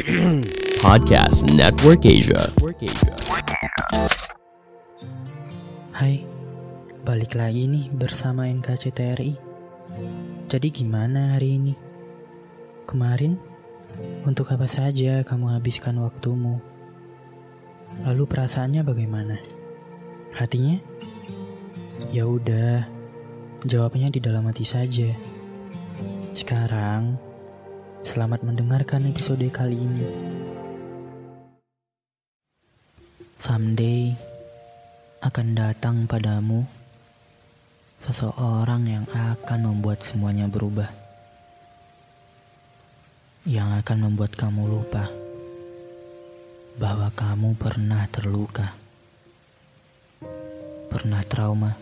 Podcast Network Asia. Hai, balik lagi nih bersama NKCTRI. Jadi gimana hari ini? Kemarin, untuk apa saja kamu habiskan waktumu? Lalu perasaannya bagaimana? Hatinya? Ya udah, jawabnya di dalam hati saja. Sekarang, selamat mendengarkan episode kali ini. Someday akan datang padamu seseorang yang akan membuat semuanya berubah. Yang akan membuat kamu lupa bahwa kamu pernah terluka. Pernah trauma.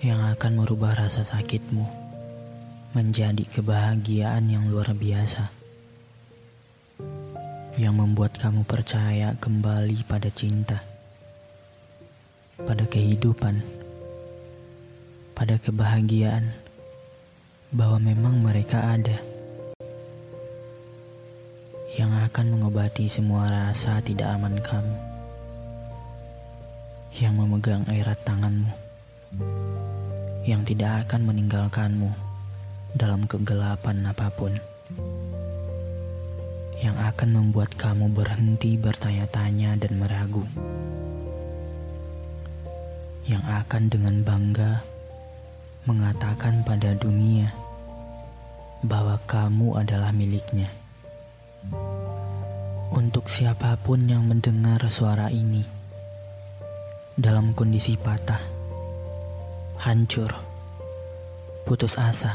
Yang akan merubah rasa sakitmu menjadi kebahagiaan yang luar biasa. Yang membuat kamu percaya kembali pada cinta pada kehidupan, pada kebahagiaan, bahwa memang mereka ada yang akan mengobati semua rasa tidak aman kamu, yang memegang erat tanganmu, yang tidak akan meninggalkanmu dalam kegelapan apa pun, yang akan membuat kamu berhenti bertanya-tanya dan meragu yang akan dengan bangga mengatakan pada dunia bahwa kamu adalah miliknya. Untuk siapa pun yang mendengar suara ini dalam kondisi patah, hancur, putus asa,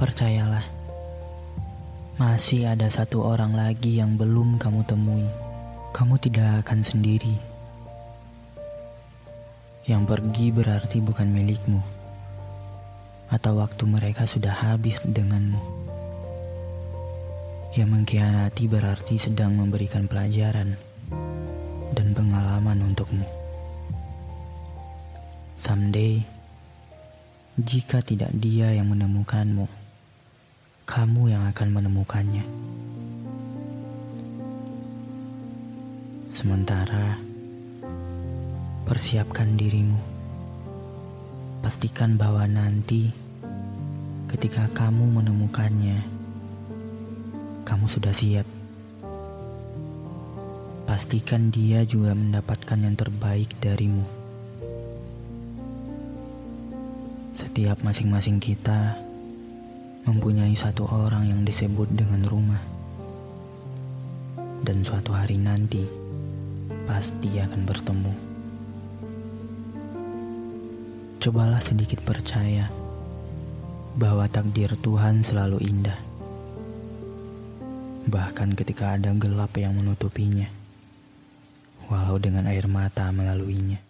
percayalah, masih ada satu orang lagi yang belum kamu temui. Kamu tidak akan sendiri. Yang pergi berarti bukan milikmu, atau waktu mereka sudah habis denganmu. Yang mengkhianati berarti sedang memberikan pelajaran dan pengalaman untukmu. Someday, jika tidak dia yang menemukanmu, kamu yang akan menemukannya. Sementara Persiapkan dirimu. Pastikan bahwa nanti ketika kamu menemukannya, kamu sudah siap. Pastikan dia juga mendapatkan yang terbaik darimu. Setiap masing-masing kita mempunyai satu orang yang disebut dengan rumah. Dan suatu hari nanti pasti akan bertemu. Cobalah sedikit percaya bahwa takdir Tuhan selalu indah, bahkan ketika ada gelap yang menutupinya, walau dengan air mata melaluinya.